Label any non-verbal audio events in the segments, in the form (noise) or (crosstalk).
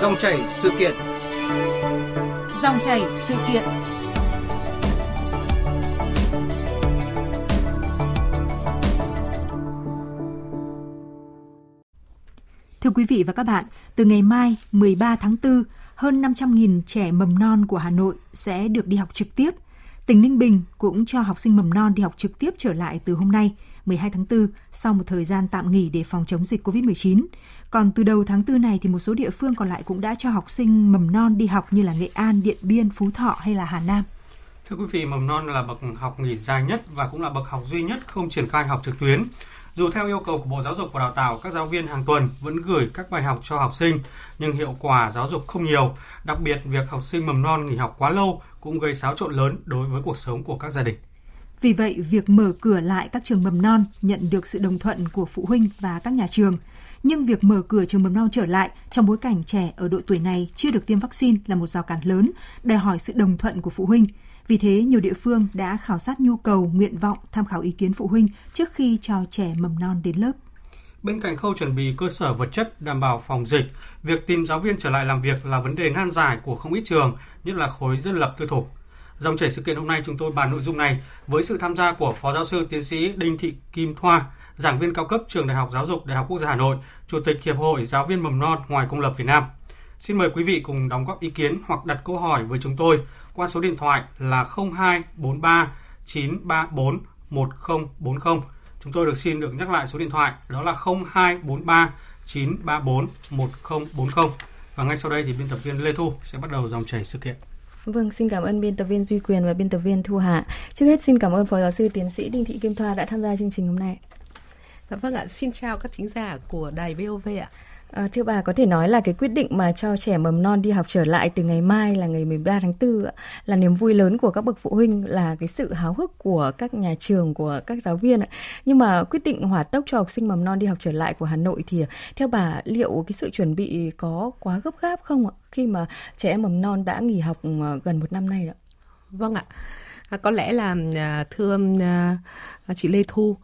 Dòng chảy sự kiện. Dòng chảy sự kiện. Thưa quý vị và các bạn, từ ngày mai 13 tháng 4, hơn 500.000 trẻ mầm non của Hà Nội sẽ được đi học trực tiếp. Tỉnh Ninh Bình cũng cho học sinh mầm non đi học trực tiếp trở lại từ hôm nay, 12 tháng 4, sau một thời gian tạm nghỉ để phòng chống dịch COVID-19. Còn từ đầu tháng 4 này thì một số địa phương còn lại cũng đã cho học sinh mầm non đi học như là Nghệ An, Điện Biên, Phú Thọ hay là Hà Nam. Thưa quý vị, mầm non là bậc học nghỉ dài nhất và cũng là bậc học duy nhất không triển khai học trực tuyến. Dù theo yêu cầu của Bộ Giáo dục và Đào tạo, các giáo viên hàng tuần vẫn gửi các bài học cho học sinh, nhưng hiệu quả giáo dục không nhiều. Đặc biệt, việc học sinh mầm non nghỉ học quá lâu cũng gây xáo trộn lớn đối với cuộc sống của các gia đình. Vì vậy, việc mở cửa lại các trường mầm non nhận được sự đồng thuận của phụ huynh và các nhà trường. Nhưng việc mở cửa trường mầm non trở lại trong bối cảnh trẻ ở độ tuổi này chưa được tiêm vaccine là một rào cản lớn, đòi hỏi sự đồng thuận của phụ huynh. Vì thế, nhiều địa phương đã khảo sát nhu cầu, nguyện vọng, tham khảo ý kiến phụ huynh trước khi cho trẻ mầm non đến lớp. Bên cạnh khâu chuẩn bị cơ sở vật chất đảm bảo phòng dịch, việc tìm giáo viên trở lại làm việc là vấn đề nan giải của không ít trường, nhất là khối dân lập tư thục. Dòng chảy sự kiện hôm nay chúng tôi bàn nội dung này với sự tham gia của Phó Giáo sư Tiến sĩ Đinh Thị Kim Thoa, giảng viên cao cấp Trường Đại học Giáo dục Đại học Quốc gia Hà Nội, Chủ tịch Hiệp hội Giáo viên mầm non ngoài công lập Việt Nam. Xin mời quý vị cùng đóng góp ý kiến hoặc đặt câu hỏi với chúng tôi qua số điện thoại là 0243 934 1040. Chúng tôi được xin được nhắc lại số điện thoại đó là 0243 934 1040. Và ngay sau đây thì biên tập viên Lê Thu sẽ bắt đầu dòng chảy sự kiện. Vâng, xin cảm ơn biên tập viên Duy Quyền và biên tập viên Thu hạ Trước hết xin cảm ơn Phó Giáo sư Tiến sĩ Đinh Thị Kim Thoa đã tham gia chương trình hôm nay. Dạ vâng ạ, xin chào các thính giả của Đài VOV ạ. À, thưa bà, có thể nói là cái quyết định mà cho trẻ mầm non đi học trở lại từ ngày mai là ngày 13 tháng 4 là niềm vui lớn của các bậc phụ huynh, là cái sự háo hức của các nhà trường, của các giáo viên. Nhưng mà quyết định hỏa tốc cho học sinh mầm non đi học trở lại của Hà Nội thì theo bà liệu cái sự chuẩn bị có quá gấp gáp không ạ? Khi mà trẻ em mầm non đã nghỉ học ờ, gần một năm nay ạ? Vâng ạ. À, có lẽ là à, thưa à, chị Lê Thu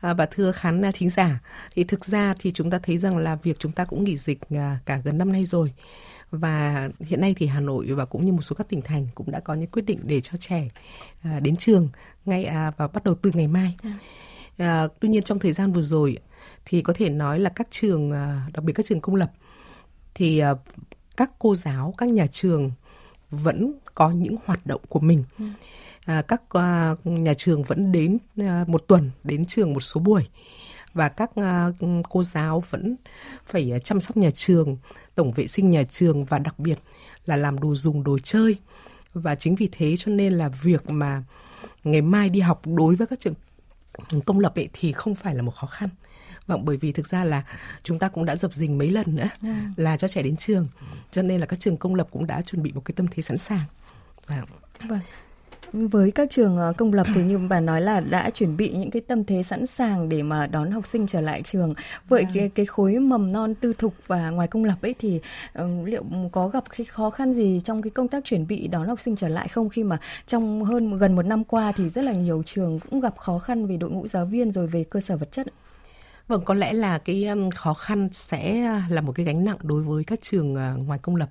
và thưa khán thính giả thì thực ra thì chúng ta thấy rằng là việc chúng ta cũng nghỉ dịch cả gần năm nay rồi và hiện nay thì Hà Nội và cũng như một số các tỉnh thành cũng đã có những quyết định để cho trẻ đến trường ngay và bắt đầu từ ngày mai. À, tuy nhiên trong thời gian vừa rồi thì có thể nói là các trường đặc biệt các trường công lập thì các cô giáo các nhà trường vẫn có những hoạt động của mình. Ừ à, các à, nhà trường vẫn đến à, một tuần đến trường một số buổi và các à, cô giáo vẫn phải chăm sóc nhà trường, tổng vệ sinh nhà trường và đặc biệt là làm đồ dùng đồ chơi. Và chính vì thế cho nên là việc mà ngày mai đi học đối với các trường công lập ấy thì không phải là một khó khăn. Vâng, bởi vì thực ra là chúng ta cũng đã dập dình mấy lần nữa yeah. là cho trẻ đến trường. Cho nên là các trường công lập cũng đã chuẩn bị một cái tâm thế sẵn sàng. Vâng. Vâng. Với các trường ờ, công lập thì như bà nói là đã chuẩn bị những cái tâm thế sẵn sàng để mà đón học sinh trở lại trường. Vậy à. cái cái khối mầm non tư thục và ngoài công lập ấy thì um, liệu có gặp cái khó khăn gì trong cái công tác chuẩn bị đón học sinh trở lại không khi mà trong hơn gần một năm qua thì rất là nhiều trường cũng gặp khó khăn về đội ngũ giáo viên rồi về cơ sở vật chất. Vâng, có lẽ là cái khó khăn sẽ là một cái gánh nặng đối với các trường ờ, ngoài công lập.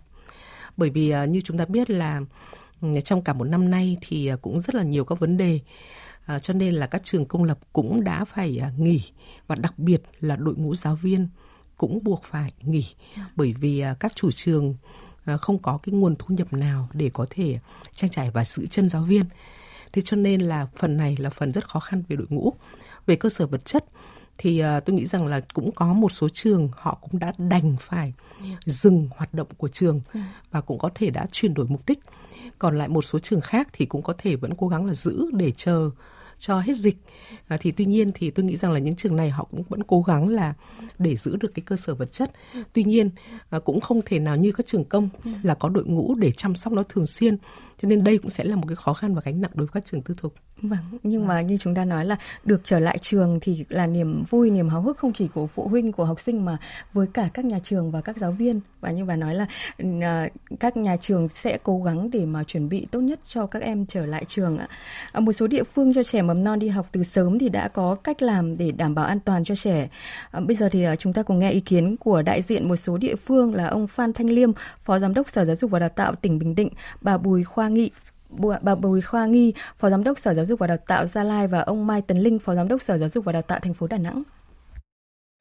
Bởi vì ờ, như chúng ta biết là trong cả một năm nay thì à, cũng rất là nhiều các vấn đề. À, cho nên là các trường công lập cũng đã phải à, nghỉ và đặc biệt là đội ngũ giáo viên cũng buộc phải nghỉ bởi vì các chủ trường không có cái nguồn thu nhập nào để có thể trang trải và giữ chân giáo viên. Thế cho nên là phần này là phần rất khó khăn về đội ngũ. Về cơ sở vật chất thì uh, tôi nghĩ rằng là cũng có một số trường họ cũng đã đành phải dừng hoạt động của trường và cũng có thể đã chuyển đổi mục đích. Còn lại một số trường khác thì cũng có thể vẫn cố gắng là giữ để chờ cho hết dịch. À, thì tuy nhiên thì tôi nghĩ rằng là những trường này họ cũng vẫn cố gắng là để giữ được cái cơ sở vật chất. Tuy nhiên à, cũng không thể nào như các trường công là có đội ngũ để chăm sóc nó thường xuyên. Cho nên đây cũng sẽ là một cái khó khăn và gánh nặng đối với các trường tư thục Vâng, nhưng mà như chúng ta nói là được trở lại trường thì là niềm vui, niềm háo hức không chỉ của phụ huynh, của học sinh mà với cả các nhà trường và các giáo viên. Và như bà nói là uh, các nhà trường sẽ cố gắng để mà chuẩn bị tốt nhất cho các em trở lại trường. Ở một số địa phương cho trẻ mầm non đi học từ sớm thì đã có cách làm để đảm bảo an toàn cho trẻ. Uh, bây giờ thì chúng ta cùng nghe ý kiến của đại diện một số địa phương là ông Phan Thanh Liêm, Phó Giám đốc Sở Giáo dục và Đào tạo tỉnh Bình Định, bà Bùi Khoa Nghị, bà Bùi Khoa Nghi, Phó Giám đốc Sở Giáo dục và Đào tạo Gia Lai và ông Mai Tấn Linh, Phó Giám đốc Sở Giáo dục và Đào tạo thành phố Đà Nẵng.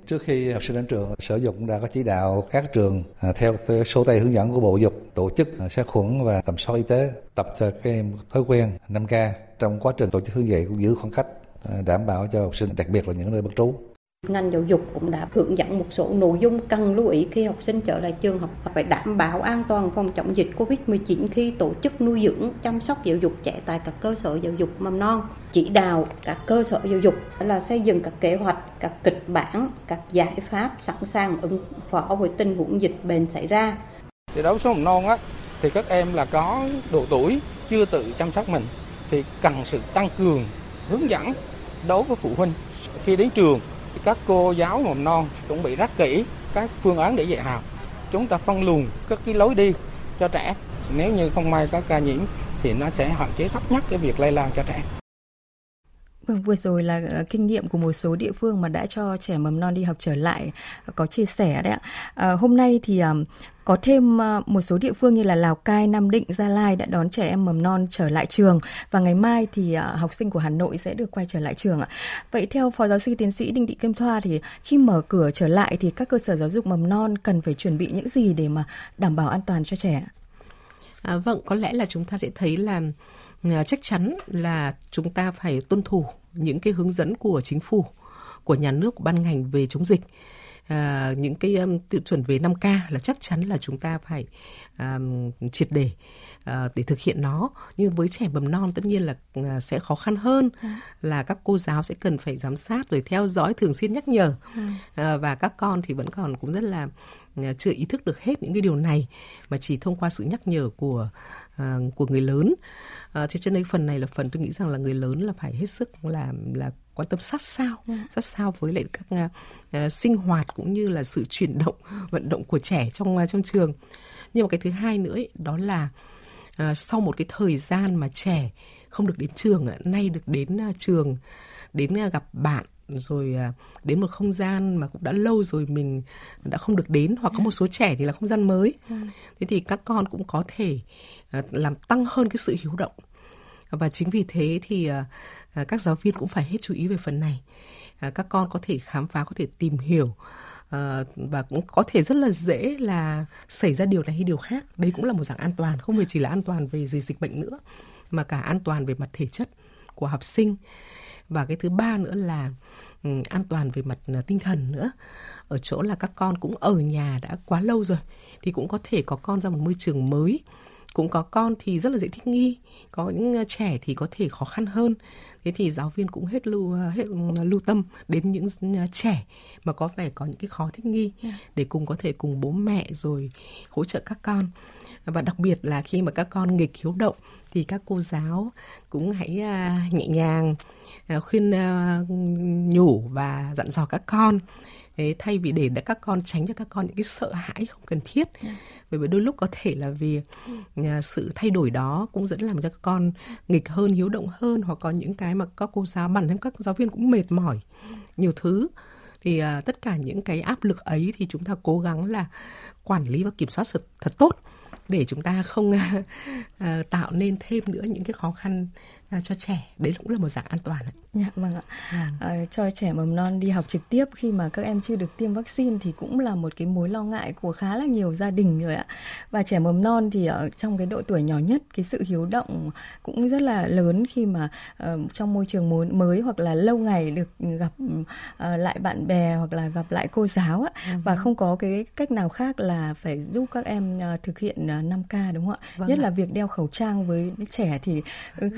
Trước khi học sinh đến trường, Sở Dục cũng đã có chỉ đạo các trường à, theo số tay hướng dẫn của Bộ Dục tổ chức à, sát khuẩn và tầm soát y tế, tập cho các em thói quen 5K trong quá trình tổ chức hướng dạy cũng giữ khoảng cách à, đảm bảo cho học sinh, đặc biệt là những nơi bất trú. Ngành giáo dục cũng đã hướng dẫn một số nội dung cần lưu ý khi học sinh trở lại trường học phải đảm bảo an toàn phòng chống dịch Covid-19 khi tổ chức nuôi dưỡng chăm sóc giáo dục trẻ tại các cơ sở giáo dục mầm non. Chỉ đạo các cơ sở giáo dục là xây dựng các kế hoạch, các kịch bản, các giải pháp sẵn sàng ứng phó với tình huống dịch bệnh xảy ra. Thì đối với số mầm non á, thì các em là có độ tuổi chưa tự chăm sóc mình thì cần sự tăng cường hướng dẫn đối với phụ huynh khi đến trường các cô giáo mầm non chuẩn bị rất kỹ các phương án để dạy học. Chúng ta phân luồng các cái lối đi cho trẻ. Nếu như không may có ca nhiễm thì nó sẽ hạn chế thấp nhất cái việc lây lan cho trẻ. Vâng, vừa rồi là ờ, kinh nghiệm của một số địa phương mà đã cho trẻ mầm non đi học trở lại ờ, có chia sẻ đấy ạ. À, hôm nay thì có thêm một số địa phương như là Lào Cai, Nam Định, Gia Lai đã đón trẻ em mầm non trở lại trường và ngày mai thì học sinh của Hà Nội sẽ được quay trở lại trường ạ. Vậy theo Phó Giáo sư Tiến sĩ Đinh Thị Kim Thoa thì khi mở cửa trở lại thì các cơ sở giáo dục mầm non cần phải chuẩn bị những gì để mà đảm bảo an toàn cho trẻ? À, vâng, có lẽ là chúng ta sẽ thấy là à, chắc chắn là chúng ta phải tuân thủ những cái hướng dẫn của chính phủ, của nhà nước, của ban ngành về chống dịch à, những cái um, tiêu chuẩn về 5K là chắc chắn là chúng ta phải um, triệt để uh, để thực hiện nó nhưng với trẻ mầm non tất nhiên là uh, sẽ khó khăn hơn à. là các cô giáo sẽ cần phải giám sát rồi theo dõi thường xuyên nhắc nhở à. uh, và các con thì vẫn còn cũng rất là chưa ý thức được hết những cái điều này mà chỉ thông qua sự nhắc nhở của uh, của người lớn uh, cho nên phần này là phần tôi nghĩ rằng là người lớn là phải hết sức là là quan tâm sát sao. Dạ. sát sao với lại các uh, sinh hoạt cũng như là sự chuyển (laughs) động vận động của trẻ trong uh, trong trường nhưng mà cái thứ hai nữa ấy, đó là uh, sau một cái thời gian mà trẻ không được đến trường nay được đến uh, trường đến uh, gặp bạn rồi đến một không gian mà cũng đã lâu rồi mình đã không được đến hoặc có một số trẻ thì là không gian mới. Thế thì các con cũng có thể làm tăng hơn cái sự hiếu động. Và chính vì thế thì À, các giáo viên cũng phải hết chú ý về phần này. À, các con có thể khám phá có thể tìm hiểu à, và cũng có thể rất là dễ là xảy ra điều này hay điều khác. Đấy cũng là một dạng an toàn không phải chỉ là an toàn về dịch bệnh nữa mà cả an toàn về mặt thể chất của học sinh và cái thứ ba nữa là ừ, an toàn về mặt à, tinh thần nữa. Ở chỗ là các con cũng ở nhà đã quá lâu rồi thì cũng có thể có con ra một môi trường mới cũng có con thì rất là dễ thích nghi có những ờ, trẻ thì có thể khó khăn hơn thế thì giáo viên cũng hết lưu ờ, hết ừ, lưu tâm đến những ờ, trẻ mà có vẻ có những cái khó thích nghi dạ. để cùng có thể cùng bố mẹ rồi hỗ trợ các con và đặc biệt là khi mà các con nghịch hiếu động thì các cô giáo cũng hãy nhẹ nhàng khuyên nhủ và dặn dò các con Thế thay vì để các con tránh cho các con những cái sợ hãi không cần thiết. Dạ. bởi vì đôi lúc có thể là vì uh, sự thay đổi đó cũng dẫn làm cho các con nghịch hơn hiếu động hơn hoặc có những cái mà các cô giáo bản thân các giáo viên cũng mệt mỏi nhiều thứ thì uh, tất cả những cái áp lực ấy thì chúng ta cố gắng là quản lý và kiểm soát thật, thật tốt để chúng ta không uh, (laughs) tạo nên thêm nữa những cái khó khăn uh, cho trẻ đấy cũng là một dạng an toàn Dạ, vâng ạ. À. À, cho trẻ mầm non đi học trực tiếp khi mà các em chưa được tiêm vaccine thì cũng là một cái mối lo ngại của khá là nhiều gia đình rồi ạ. Và trẻ mầm non thì ở trong cái độ tuổi nhỏ nhất cái sự hiếu động cũng rất là lớn khi mà uh, trong môi trường mới, mới hoặc là lâu ngày được gặp uh, lại bạn bè hoặc là gặp lại cô giáo ạ. Ừ. Và không có cái cách nào khác là phải giúp các em uh, thực hiện uh, 5K đúng không ạ? Vâng nhất ạ. là việc đeo khẩu trang với trẻ thì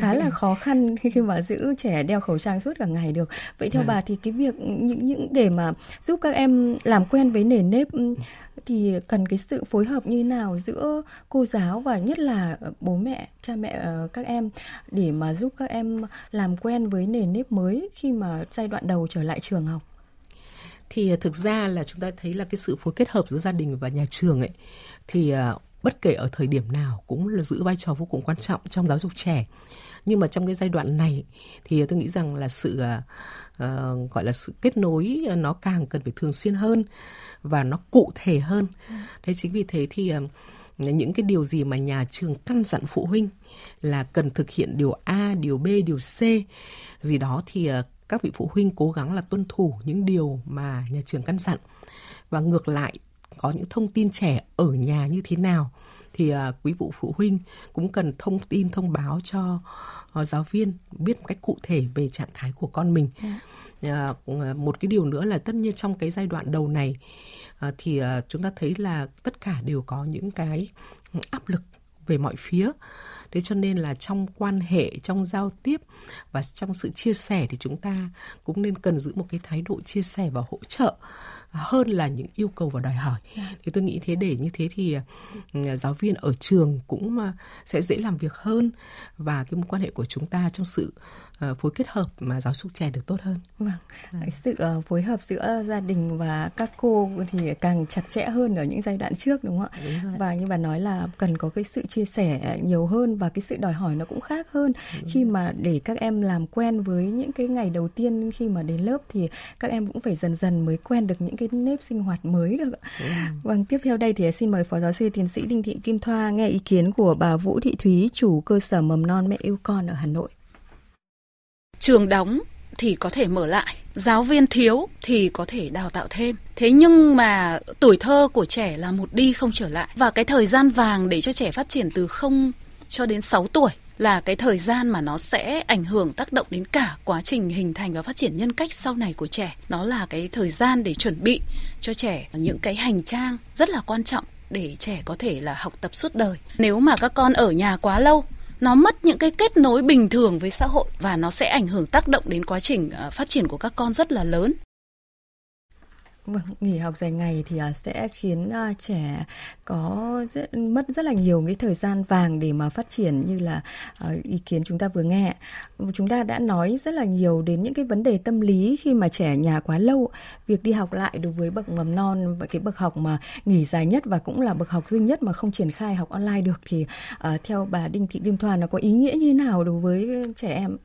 khá là khó khăn khi mà giữ trẻ đeo khẩu trang suốt cả ngày được vậy theo à. bà thì cái việc những những để mà giúp các em làm quen với nền nếp thì cần cái sự phối hợp như nào giữa cô giáo và nhất là bố mẹ cha mẹ ờ, các em để mà giúp các em làm quen với nền nếp mới khi mà giai đoạn đầu trở lại trường học thì thực ra là chúng ta thấy là cái sự phối kết hợp giữa gia đình và nhà trường ấy thì bất kể ở thời điểm nào cũng là giữ vai trò vô cùng quan trọng trong giáo dục trẻ. Nhưng mà trong cái giai đoạn này thì tôi nghĩ rằng là sự uh, gọi là sự kết nối à, nó càng cần phải thường xuyên hơn và nó cụ thể hơn. Thế chính vì thế thì uh, những cái điều gì mà nhà trường căn dặn phụ huynh là cần thực hiện điều A, điều B, điều C gì đó thì uh, các vị phụ huynh cố gắng là tuân thủ những điều mà nhà trường căn dặn. Và ngược lại có những thông tin trẻ ở nhà như thế nào thì uh, quý vụ phụ huynh cũng cần thông tin thông báo cho uh, giáo viên biết một cách cụ thể về trạng thái của con mình. Yeah. Uh, một cái điều nữa là tất nhiên trong cái giai đoạn đầu này uh, thì uh, chúng ta thấy là tất cả đều có những cái áp lực về mọi phía thế cho nên là trong quan hệ trong giao tiếp và trong sự chia sẻ thì chúng ta cũng nên cần giữ một cái thái độ chia sẻ và hỗ trợ hơn là những yêu cầu và đòi hỏi. Dạ. thì tôi nghĩ thế để như thế thì uh, giáo viên ở trường cũng uh, sẽ dễ làm việc hơn và cái mối quan hệ của chúng ta trong sự uh, phối kết hợp mà giáo dục trẻ được tốt hơn. Vâng, à. sự uh, phối hợp giữa gia đình và các cô thì càng chặt chẽ hơn ở những giai đoạn trước đúng không ạ? Và như bà nói là cần có cái sự chia sẻ nhiều hơn và cái sự đòi hỏi nó cũng khác hơn đúng khi mà để các em làm quen với những cái ngày đầu tiên khi mà đến lớp thì các em cũng phải dần dần mới quen được những cái nếp sinh hoạt mới được. Ừ. Vâng, tiếp theo đây thì xin mời Phó Giáo sư Tiến sĩ Đinh Thị Kim Thoa nghe ý kiến của bà Vũ Thị Thúy, chủ cơ sở mầm non mẹ yêu con ở Hà Nội. Trường đóng thì có thể mở lại, giáo viên thiếu thì có thể đào tạo thêm. Thế nhưng mà tuổi thơ của trẻ là một đi không trở lại và cái thời gian vàng để cho trẻ phát triển từ 0 cho đến 6 tuổi là cái thời gian mà nó sẽ ảnh hưởng, tác động đến cả quá trình hình thành và phát triển nhân cách sau này của trẻ. Nó là cái thời gian để chuẩn bị cho trẻ những cái hành trang rất là quan trọng để trẻ có thể là học tập suốt đời. Nếu mà các con ở nhà quá lâu, nó mất những cái kết nối bình thường với xã hội và nó sẽ ảnh hưởng, tác động đến quá trình ờ, phát triển của các con rất là lớn Vâng, nghỉ học dài ngày thì à, sẽ khiến à, trẻ có rất, mất rất là nhiều cái thời gian vàng để mà phát triển như là à, ý kiến chúng ta vừa nghe. Chúng ta đã nói rất là nhiều đến những cái vấn đề tâm lý khi mà trẻ nhà quá lâu. Việc đi học lại đối với bậc mầm non và cái bậc học mà nghỉ dài nhất và cũng là bậc học duy nhất mà không triển khai học online được thì uh, theo bà Đinh Thị Kim Thoa nó có ý nghĩa như thế nào đối với trẻ em?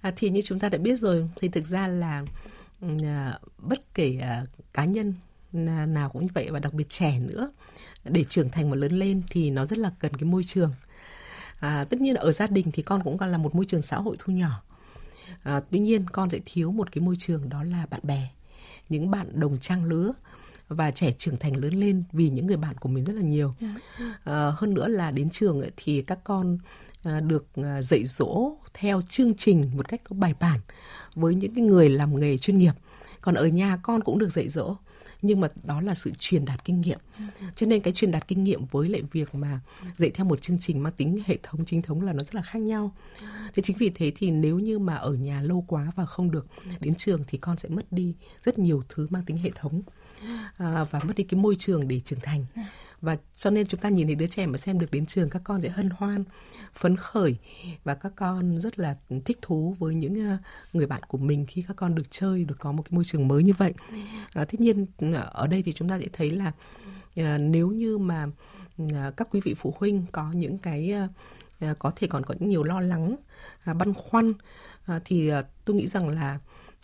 À, thì như chúng ta đã biết rồi thì thực ra là bất kể à, cá nhân nào cũng như vậy và đặc biệt trẻ nữa để trưởng thành và lớn lên thì nó rất là cần cái môi trường. À, tất nhiên ở gia đình thì con cũng còn là một môi trường xã hội thu nhỏ. À, tuy nhiên con sẽ thiếu một cái môi trường đó là bạn bè những bạn đồng trang lứa và trẻ trưởng thành lớn lên vì những người bạn của mình rất là nhiều. À, hơn nữa là đến trường ấy, thì các con được dạy dỗ theo chương trình một cách có bài bản với những cái người làm nghề chuyên nghiệp. Còn ở nhà con cũng được dạy dỗ, nhưng mà đó là sự truyền đạt kinh nghiệm. Cho nên cái truyền đạt kinh nghiệm với lại việc mà dạy theo một chương trình mang tính hệ thống, chính thống là nó rất là khác nhau. Thế chính vì thế thì nếu như mà ở nhà lâu quá và không được đến trường thì con sẽ mất đi rất nhiều thứ mang tính hệ thống à, và mất đi cái môi trường để trưởng thành. Và cho nên chúng ta nhìn thấy đứa trẻ mà xem được đến trường các con sẽ hân hoan phấn khởi và các con rất là thích thú với những ờ, người bạn của mình khi các con được chơi được có một cái môi trường mới như vậy. À, tất nhiên ở đây thì chúng ta sẽ thấy là à, nếu như mà à, các quý vị phụ huynh có những cái à, có thể còn có những nhiều lo lắng à, băn khoăn à, thì à, tôi nghĩ rằng là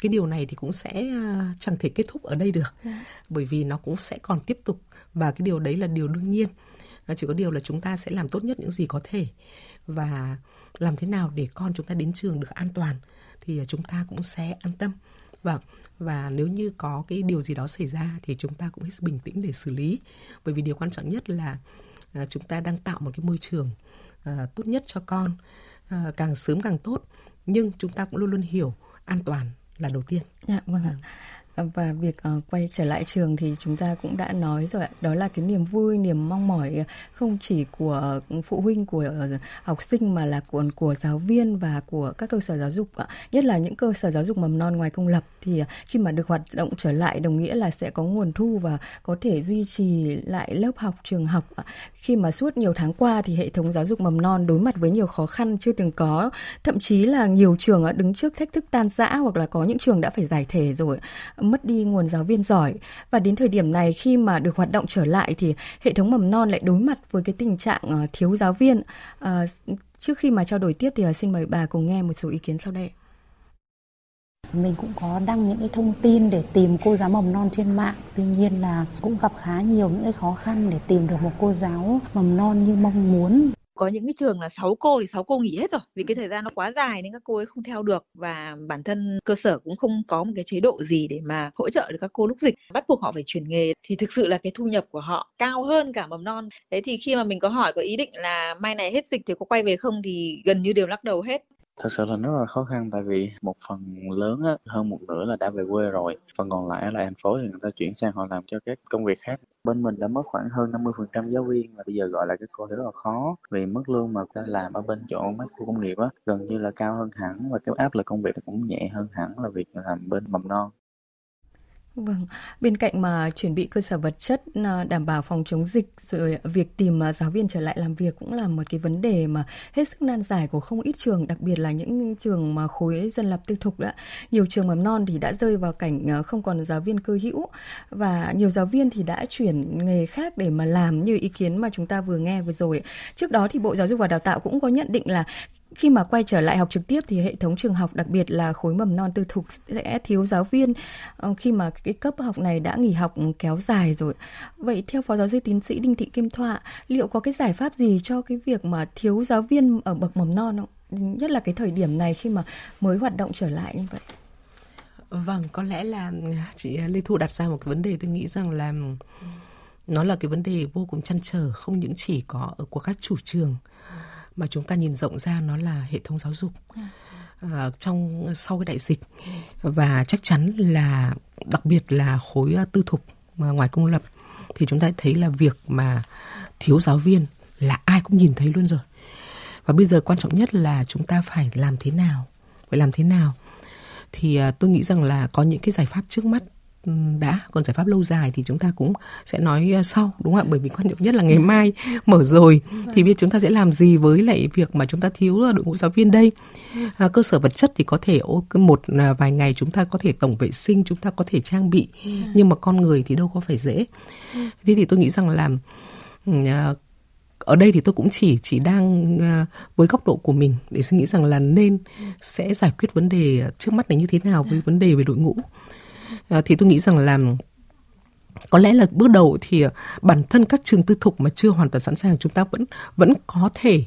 cái điều này thì cũng sẽ à, chẳng thể kết thúc ở đây được. Dạ. bởi vì nó cũng sẽ còn tiếp tục và cái điều đấy là điều đương nhiên. À, chỉ có điều là chúng ta sẽ làm tốt nhất những gì có thể và làm thế nào để con chúng ta đến trường được an toàn thì chúng ta cũng sẽ an tâm. Vâng và nếu như có cái điều gì đó xảy ra thì chúng ta cũng hết bình tĩnh để xử lý. Bởi vì điều quan trọng nhất là à, chúng ta đang tạo một cái môi trường à, tốt nhất cho con à, càng sớm càng tốt. Nhưng chúng ta cũng luôn luôn hiểu an toàn là đầu tiên. Dạ vâng ạ. À, và việc uh, quay trở lại trường thì chúng ta cũng đã nói rồi ạ. Đó là cái niềm vui niềm mong mỏi ờ, không chỉ của ừ, phụ huynh của ờ, học sinh mà là của của giáo viên và của các cơ sở giáo dục ạ. Nhất là những cơ sở giáo dục mầm non ngoài công lập thì khi mà được hoạt động trở lại đồng nghĩa là sẽ có nguồn thu và có thể duy trì lại lớp học trường học khi mà suốt nhiều tháng qua thì hệ thống giáo dục mầm non đối mặt với nhiều khó khăn chưa từng có. Thậm chí là nhiều trường đứng trước thách thức tan rã hoặc là có những trường đã phải giải thể rồi mất đi nguồn giáo viên giỏi và đến thời điểm này khi mà được hoạt động trở lại thì hệ thống mầm non lại đối mặt với cái tình trạng ờ, thiếu giáo viên. À, trước khi mà trao đổi tiếp thì ờ, xin mời bà cùng nghe một số ý kiến sau đây. Mình cũng có đăng những cái thông tin để tìm cô giáo mầm non trên mạng. Tuy nhiên là cũng gặp khá nhiều những cái khó khăn để tìm được một cô giáo mầm non như mong muốn có những cái trường là 6 cô thì 6 cô nghỉ hết rồi vì cái thời gian nó quá dài nên các cô ấy không theo được và bản thân cơ sở cũng không có một cái chế độ gì để mà hỗ trợ được các cô lúc dịch. Bắt buộc họ phải chuyển nghề thì thực sự là cái thu nhập của họ cao hơn cả mầm non. Thế thì khi mà mình có hỏi có ý định là mai này hết dịch thì có quay về không thì gần như đều lắc đầu hết Thật sự là rất là khó khăn tại vì một phần lớn á, hơn một nửa là đã về quê rồi, phần còn lại là thành phố thì người ta chuyển sang họ làm cho các công việc khác. Bên mình đã mất khoảng hơn 50% giáo viên và bây giờ gọi là các cô thì rất là khó vì mức lương mà ta làm ở bên chỗ mấy khu công nghiệp á gần như là cao hơn hẳn và cái áp lực công việc cũng nhẹ hơn hẳn là việc làm bên mầm non. Vâng, bên cạnh mà chuẩn bị cơ sở vật chất ờ, đảm bảo phòng chống dịch rồi việc tìm ờ, giáo viên trở lại làm việc cũng là một cái vấn đề mà hết sức nan giải của không ít trường, đặc biệt là những trường mà khối dân lập tư thục đã nhiều trường mầm non thì đã rơi vào cảnh ờ, không còn giáo viên cơ hữu và nhiều giáo viên thì đã chuyển nghề khác để mà làm như ý kiến mà chúng ta vừa nghe vừa rồi. Trước đó thì Bộ Giáo dục và Đào tạo cũng có nhận định là khi mà quay trở lại học trực tiếp thì hệ thống trường học đặc biệt là khối mầm non tư thục sẽ thiếu giáo viên ờ, khi mà cái cấp học này đã nghỉ học kéo dài rồi. Vậy theo Phó giáo sư tiến sĩ Đinh Thị Kim Thoa, liệu có cái giải pháp gì cho cái việc mà thiếu giáo viên ở bậc mầm non không? Nhất là cái thời điểm này khi mà mới hoạt động trở lại như vậy. Vâng, có lẽ là chị Lê Thu đặt ra một cái vấn đề tôi nghĩ rằng là nó là cái vấn đề vô cùng chăn trở không những chỉ có ở của các chủ trường mà chúng ta nhìn rộng ra nó là hệ thống giáo dục. À, trong sau cái đại dịch và chắc chắn là đặc biệt là khối tư thục mà ngoài công lập thì chúng ta thấy là việc mà thiếu giáo viên là ai cũng nhìn thấy luôn rồi. Và bây giờ quan trọng nhất là chúng ta phải làm thế nào phải làm thế nào. Thì à, tôi nghĩ rằng là có những cái giải pháp trước mắt đã còn giải pháp lâu dài thì chúng ta cũng sẽ nói ờ, sau đúng không ạ? Bởi vì quan trọng nhất là ngày mai mở rồi thì biết chúng ta sẽ làm gì với lại việc mà chúng ta thiếu đội ngũ giáo viên đây. À, cơ sở vật chất thì có thể một à, vài ngày chúng ta có thể tổng vệ sinh chúng ta có thể trang bị nhưng mà con người thì đâu có phải dễ. Thế thì tôi nghĩ rằng là à, ở đây thì tôi cũng chỉ chỉ đang với góc độ của mình để suy nghĩ rằng là nên sẽ giải quyết vấn đề trước mắt này như thế nào với vấn đề về đội ngũ. Ờ, thì tôi nghĩ rằng là có lẽ là bước đầu thì ờ, bản thân các trường tư thục mà chưa hoàn toàn sẵn sàng chúng ta vẫn vẫn có thể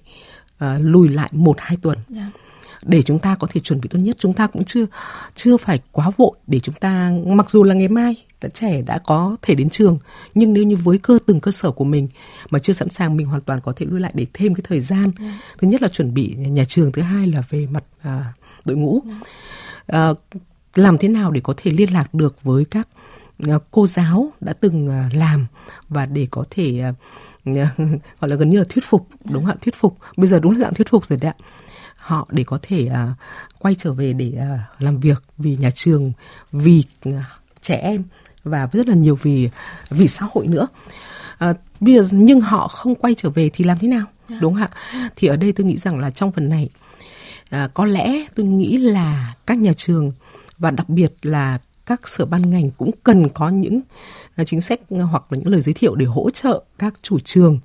uh, lùi lại một hai tuần yeah. Dạ. để chúng ta có thể chuẩn bị tốt nhất chúng ta cũng chưa chưa phải quá vội để chúng ta mặc dù là ngày mai đã trẻ đã có thể đến trường nhưng nếu như với cơ từng cơ sở của mình mà chưa sẵn sàng mình hoàn toàn có thể lùi lại để thêm cái thời gian yeah. Dạ. thứ nhất là chuẩn bị nhà trường thứ hai là về mặt uh, đội ngũ yeah. uh, làm thế nào để có thể liên lạc được với các ờ, cô giáo đã từng ờ, làm và để có thể ờ, (laughs) gọi là gần như là thuyết phục đúng không ạ? Thuyết phục. Bây giờ đúng là dạng thuyết phục rồi đấy ạ. Họ để có thể quay trở về để làm việc vì nhà trường vì trẻ em và rất là nhiều vì vì xã hội nữa. À, bây giờ nhưng họ không quay trở về thì làm thế nào? Dạ. đúng không ạ? Thì ở đây tôi nghĩ rằng là trong phần này à, có lẽ tôi nghĩ là các nhà trường và đặc biệt là các sở ban ngành cũng cần có những à, chính sách hoặc là những lời giới thiệu để hỗ trợ các chủ trường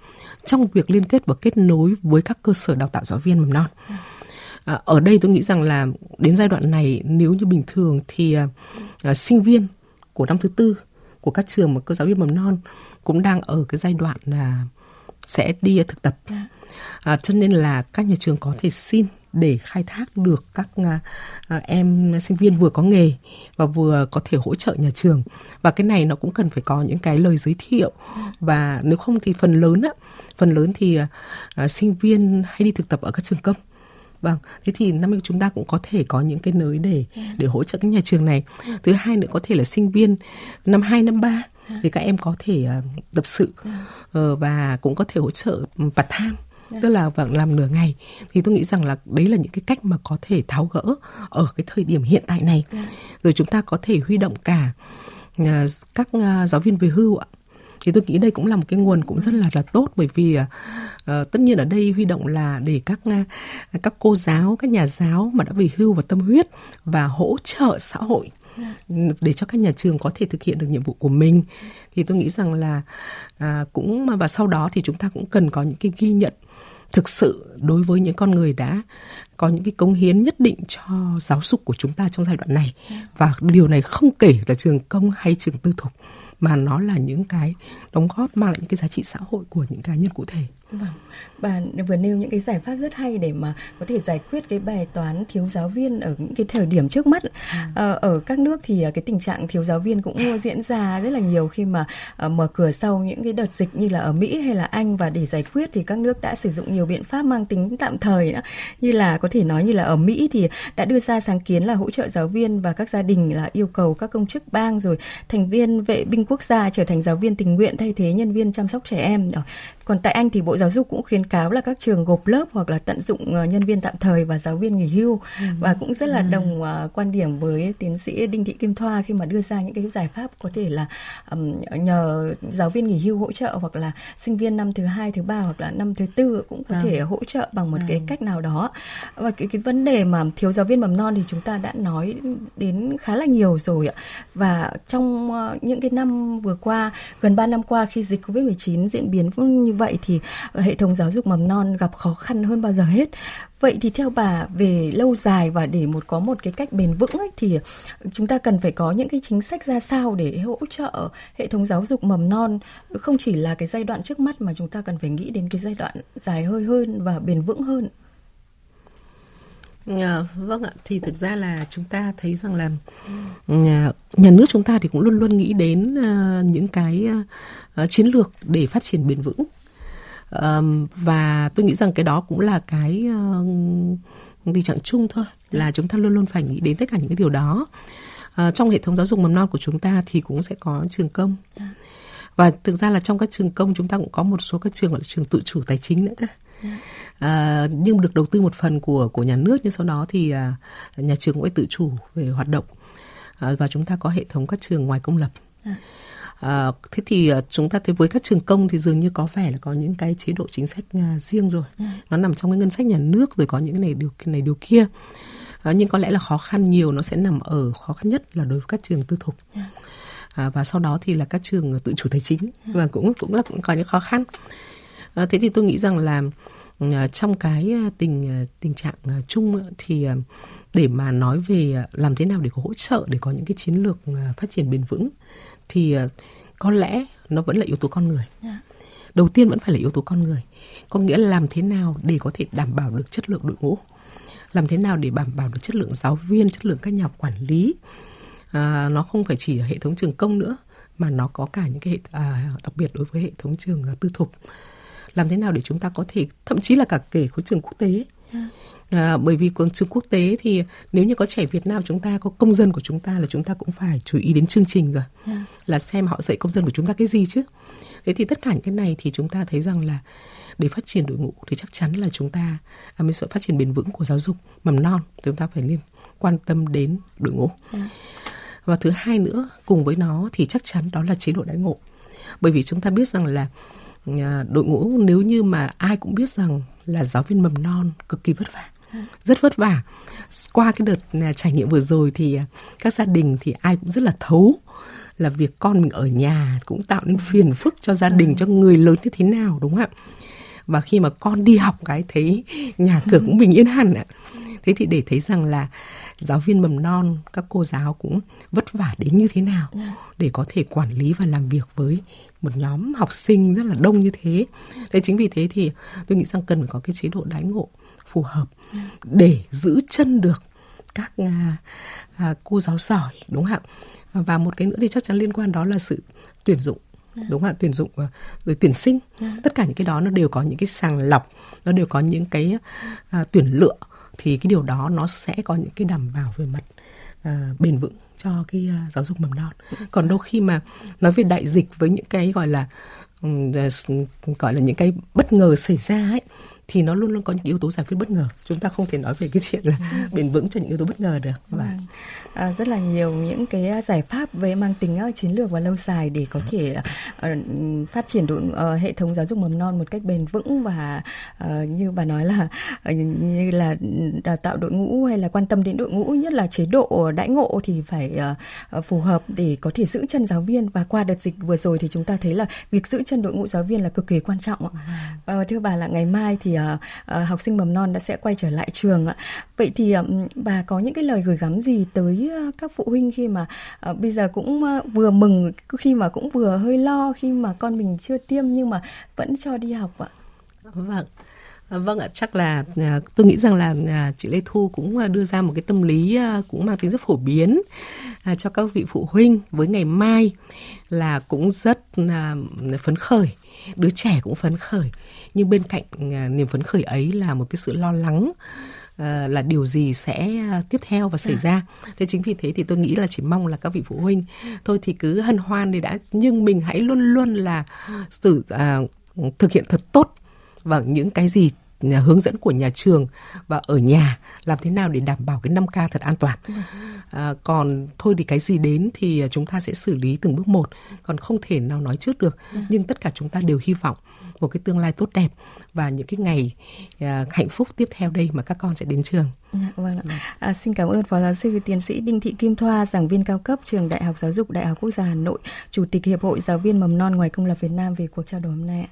trong việc liên kết và kết nối với các cơ sở đào tạo giáo viên mầm non. À, ở đây tôi nghĩ rằng là đến giai đoạn này nếu như bình thường thì à, sinh viên của năm thứ tư của các trường mà cơ giáo viên mầm non cũng đang ở cái giai đoạn là sẽ đi thực tập. À, cho nên là các nhà trường có thể xin để khai thác được các à, em sinh viên vừa có nghề và vừa có thể hỗ trợ nhà trường. Và cái này nó cũng cần phải có những cái lời giới thiệu. Và nếu không thì phần lớn á phần lớn thì à, sinh viên hay đi thực tập ở các trường công. Vâng, thế thì năm nay chúng ta cũng có thể có những cái nới để để hỗ trợ các nhà trường này. Thứ hai nữa có thể là sinh viên năm 2 năm 3 thì các em có thể tập sự uh, và cũng có thể hỗ trợ part time tức là vâng làm nửa ngày. Thì tôi nghĩ rằng là đấy là những cái cách mà có thể tháo gỡ ở cái thời điểm hiện tại này. Rồi chúng ta có thể huy động cả uh, các uh, giáo viên về hưu ạ. Thì tôi nghĩ đây cũng là một cái nguồn cũng rất là là tốt bởi vì uh, tất nhiên ở đây huy động là để các uh, các cô giáo các nhà giáo mà đã về hưu và tâm huyết và hỗ trợ xã hội để cho các nhà trường có thể thực hiện được nhiệm vụ của mình thì tôi nghĩ rằng là à, cũng và sau đó thì chúng ta cũng cần có những cái ghi nhận thực sự đối với những con người đã có những cái cống hiến nhất định cho giáo dục của chúng ta trong giai đoạn này và điều này không kể là trường công hay trường tư thục mà nó là những cái đóng góp mang lại những cái giá trị xã hội của những cá nhân cụ thể. Vâng, bà vừa nêu những cái giải pháp rất hay để mà có thể giải quyết cái bài toán thiếu giáo viên ở những cái thời điểm trước mắt. À, ở các nước thì cái tình trạng thiếu giáo viên cũng (coughs) diễn ra rất là nhiều khi mà uh, mở cửa sau những cái đợt dịch như là ở Mỹ hay là Anh và để giải quyết thì các nước đã sử dụng nhiều biện pháp mang tính tạm thời nữa. Như là có thể nói như là ở Mỹ thì đã đưa ra sáng kiến là hỗ trợ giáo viên và các gia đình là yêu cầu các công chức bang rồi thành viên vệ binh quốc gia trở thành giáo viên tình nguyện thay thế nhân viên chăm sóc trẻ em. Còn tại Anh thì Bộ Giáo dục cũng khuyến cáo là các trường gộp lớp hoặc là tận dụng ờ, nhân viên tạm thời và giáo viên nghỉ hưu ừ. và cũng rất là ừ. đồng uh, quan điểm với tiến sĩ Đinh Thị Kim Thoa khi mà đưa ra những cái giải pháp có thể là um, nhờ giáo viên nghỉ hưu hỗ trợ hoặc là sinh viên năm thứ hai thứ ba hoặc là năm thứ tư cũng có à. thể hỗ trợ bằng một à. cái cách nào đó và cái cái vấn đề mà thiếu giáo viên mầm non thì chúng ta đã nói đến khá là nhiều rồi ạ và trong uh, những cái năm vừa qua gần 3 năm qua khi dịch Covid 19 diễn biến như vậy thì hệ thống giáo dục mầm non gặp khó khăn hơn bao giờ hết. Vậy thì theo bà về lâu dài và để một có một cái cách bền vững ấy, thì chúng ta cần phải có những cái chính sách ra sao để hỗ trợ hệ thống giáo dục mầm non không chỉ là cái giai đoạn trước mắt mà chúng ta cần phải nghĩ đến cái giai đoạn dài hơi hơn và bền vững hơn. À, vâng ạ, thì thực ra là chúng ta thấy rằng là nhà, nhà nước chúng ta thì cũng luôn luôn nghĩ đến uh, những cái uh, chiến lược để phát triển bền vững um, và tôi nghĩ rằng cái đó cũng là cái uh, tình trạng chung thôi là chúng ta luôn luôn phải nghĩ đến tất cả những cái điều đó. Uh, trong hệ thống giáo dục mầm non của chúng ta thì cũng sẽ có trường công. Và thực ra là trong các trường công chúng ta cũng có một số các trường gọi là trường tự chủ tài chính nữa cơ. À, nhưng được đầu tư một phần của của nhà nước nhưng sau đó thì à, nhà trường cũng phải tự chủ về hoạt động. À, và chúng ta có hệ thống các trường ngoài công lập. À. À, thế thì à, chúng ta thấy với các trường công thì dường như có vẻ là có những cái chế độ chính sách à, riêng rồi ừ. nó nằm trong cái ngân sách nhà nước rồi có những cái này điều này điều kia à, nhưng có lẽ là khó khăn nhiều nó sẽ nằm ở khó khăn nhất là đối với các trường tư thục ừ. à, và sau đó thì là các trường tự chủ tài chính ừ. và cũng cũng là cũng có những khó khăn à, thế thì tôi nghĩ rằng là à, trong cái tình tình trạng chung thì để mà nói về làm thế nào để có hỗ trợ để có những cái chiến lược phát triển bền vững thì ờ, có lẽ nó vẫn là yếu tố con người. Dạ. Đầu tiên vẫn phải là yếu tố con người. Có nghĩa là làm thế nào để có thể đảm bảo được chất lượng đội ngũ. Làm thế nào để đảm bảo được chất lượng giáo viên, chất lượng các nhà quản lý. À, nó không phải chỉ ở hệ thống trường công nữa mà nó có cả những cái hệ à, đặc biệt đối với hệ thống trường uh, tư thục. Làm thế nào để chúng ta có thể thậm chí là cả kể khối trường quốc tế. Yeah dạ à, bởi vì trường quốc tế thì nếu như có trẻ Việt Nam chúng ta có công dân của chúng ta là chúng ta cũng phải chú ý đến chương trình rồi yeah. Dạ. là xem họ dạy công dân của chúng ta cái gì chứ thế thì tất cả những cái này thì chúng ta thấy rằng là để phát triển đội ngũ thì chắc chắn là chúng ta à, mới sự phát triển bền vững của giáo dục mầm non chúng ta phải liên quan tâm đến đội ngũ yeah. Dạ. và thứ hai nữa cùng với nó thì chắc chắn đó là chế độ đãi ngộ bởi vì chúng ta biết rằng là à, đội ngũ nếu như mà ai cũng biết rằng là giáo viên mầm non cực kỳ vất vả rất vất vả. Qua cái đợt à, trải nghiệm vừa rồi thì à, các gia đình thì ai cũng rất là thấu là việc con mình ở nhà cũng tạo nên phiền phức cho gia đình cho người lớn như thế nào đúng không ạ? Và khi mà con đi học cái thấy nhà cửa cũng bình yên hẳn ạ. Thế thì để thấy rằng là giáo viên mầm non các cô giáo cũng vất vả đến như thế nào để có thể quản lý và làm việc với một nhóm học sinh rất là đông như thế. Thế chính vì thế thì tôi nghĩ rằng cần phải có cái chế độ đãi ngộ phù hợp để giữ chân được các à, à, cô giáo giỏi đúng không ạ? Và một cái nữa thì chắc chắn liên quan đó là sự tuyển dụng đúng không ạ? Tuyển dụng à, rồi tuyển sinh. Tất cả những cái đó nó đều có những cái sàng lọc nó đều có những cái à, tuyển lựa. Thì cái điều đó nó sẽ có những cái đảm bảo về mặt uh, bền vững cho cái uh, giáo dục mầm non. Còn đôi khi mà nói về đại dịch với những cái gọi là um, gọi là những cái bất ngờ xảy ra ấy thì nó luôn luôn có những yếu tố giải quyết bất ngờ chúng ta không thể nói về cái chuyện là ừ. bền vững cho những yếu tố bất ngờ được và vâng. À, rất là nhiều những cái à, giải pháp về mang tính uh, chiến lược và lâu dài để có thể uh, phát triển đội uh, hệ thống giáo dục mầm non một cách bền vững và uh, như bà nói là uh, như là đào tạo đội ngũ hay là quan tâm đến đội ngũ nhất là chế độ đãi ngộ thì phải uh, phù hợp để có thể giữ chân giáo viên và qua đợt dịch vừa rồi thì chúng ta thấy là việc giữ chân đội ngũ giáo viên là cực kỳ quan trọng. Uh, thưa bà là ngày mai thì uh, uh, học sinh mầm non đã sẽ quay trở lại trường ạ. Vậy thì uh, bà có những cái lời gửi gắm gì tới Ờ, các phụ huynh khi mà uh, bây giờ cũng uh, vừa mừng khi mà cũng vừa hơi lo khi mà con mình chưa tiêm nhưng mà vẫn cho đi học ạ? Vâng. Vâng ạ, chắc là tôi nghĩ rằng là à, chị Lê Thu cũng đưa ra một cái tâm lý cũng mang tính rất phổ biến à, cho các vị phụ huynh với ngày mai là cũng rất à, phấn khởi đứa trẻ cũng phấn khởi nhưng bên cạnh niềm phấn khởi ấy là một cái sự lo lắng là điều gì sẽ tiếp theo và xảy à. ra thế chính vì thế thì tôi nghĩ là chỉ mong là các vị phụ huynh thôi thì cứ hân hoan thì đã nhưng mình hãy luôn luôn là xử à, thực hiện thật tốt và những cái gì nhà hướng dẫn của nhà trường và ở nhà làm thế nào để đảm bảo cái 5K thật an toàn. À, còn thôi thì cái gì đến thì chúng ta sẽ xử lý từng bước một, còn không thể nào nói trước được. Nhưng tất cả chúng ta đều hy vọng một cái tương lai tốt đẹp và những cái ngày à, hạnh phúc tiếp theo đây mà các con sẽ đến trường. Dạ, vâng ạ. À, xin cảm ơn Phó Giáo sư Tiến sĩ Đinh Thị Kim Thoa, giảng viên cao cấp trường Đại học Giáo dục Đại học Quốc gia Hà Nội, Chủ tịch Hiệp hội Giáo viên mầm non ngoài công lập Việt Nam về cuộc trao đổi hôm nay ạ.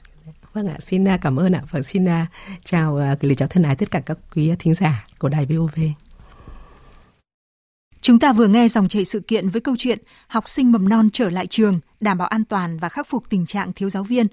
Vâng ạ, xin à, cảm ơn ạ và xin à, chào à, gửi lời chào thân ái tất cả các quý thính giả của Đài VOV. Chúng ta vừa nghe dòng chảy sự kiện với câu chuyện học sinh mầm non trở lại trường, đảm bảo an toàn và khắc phục tình trạng thiếu giáo viên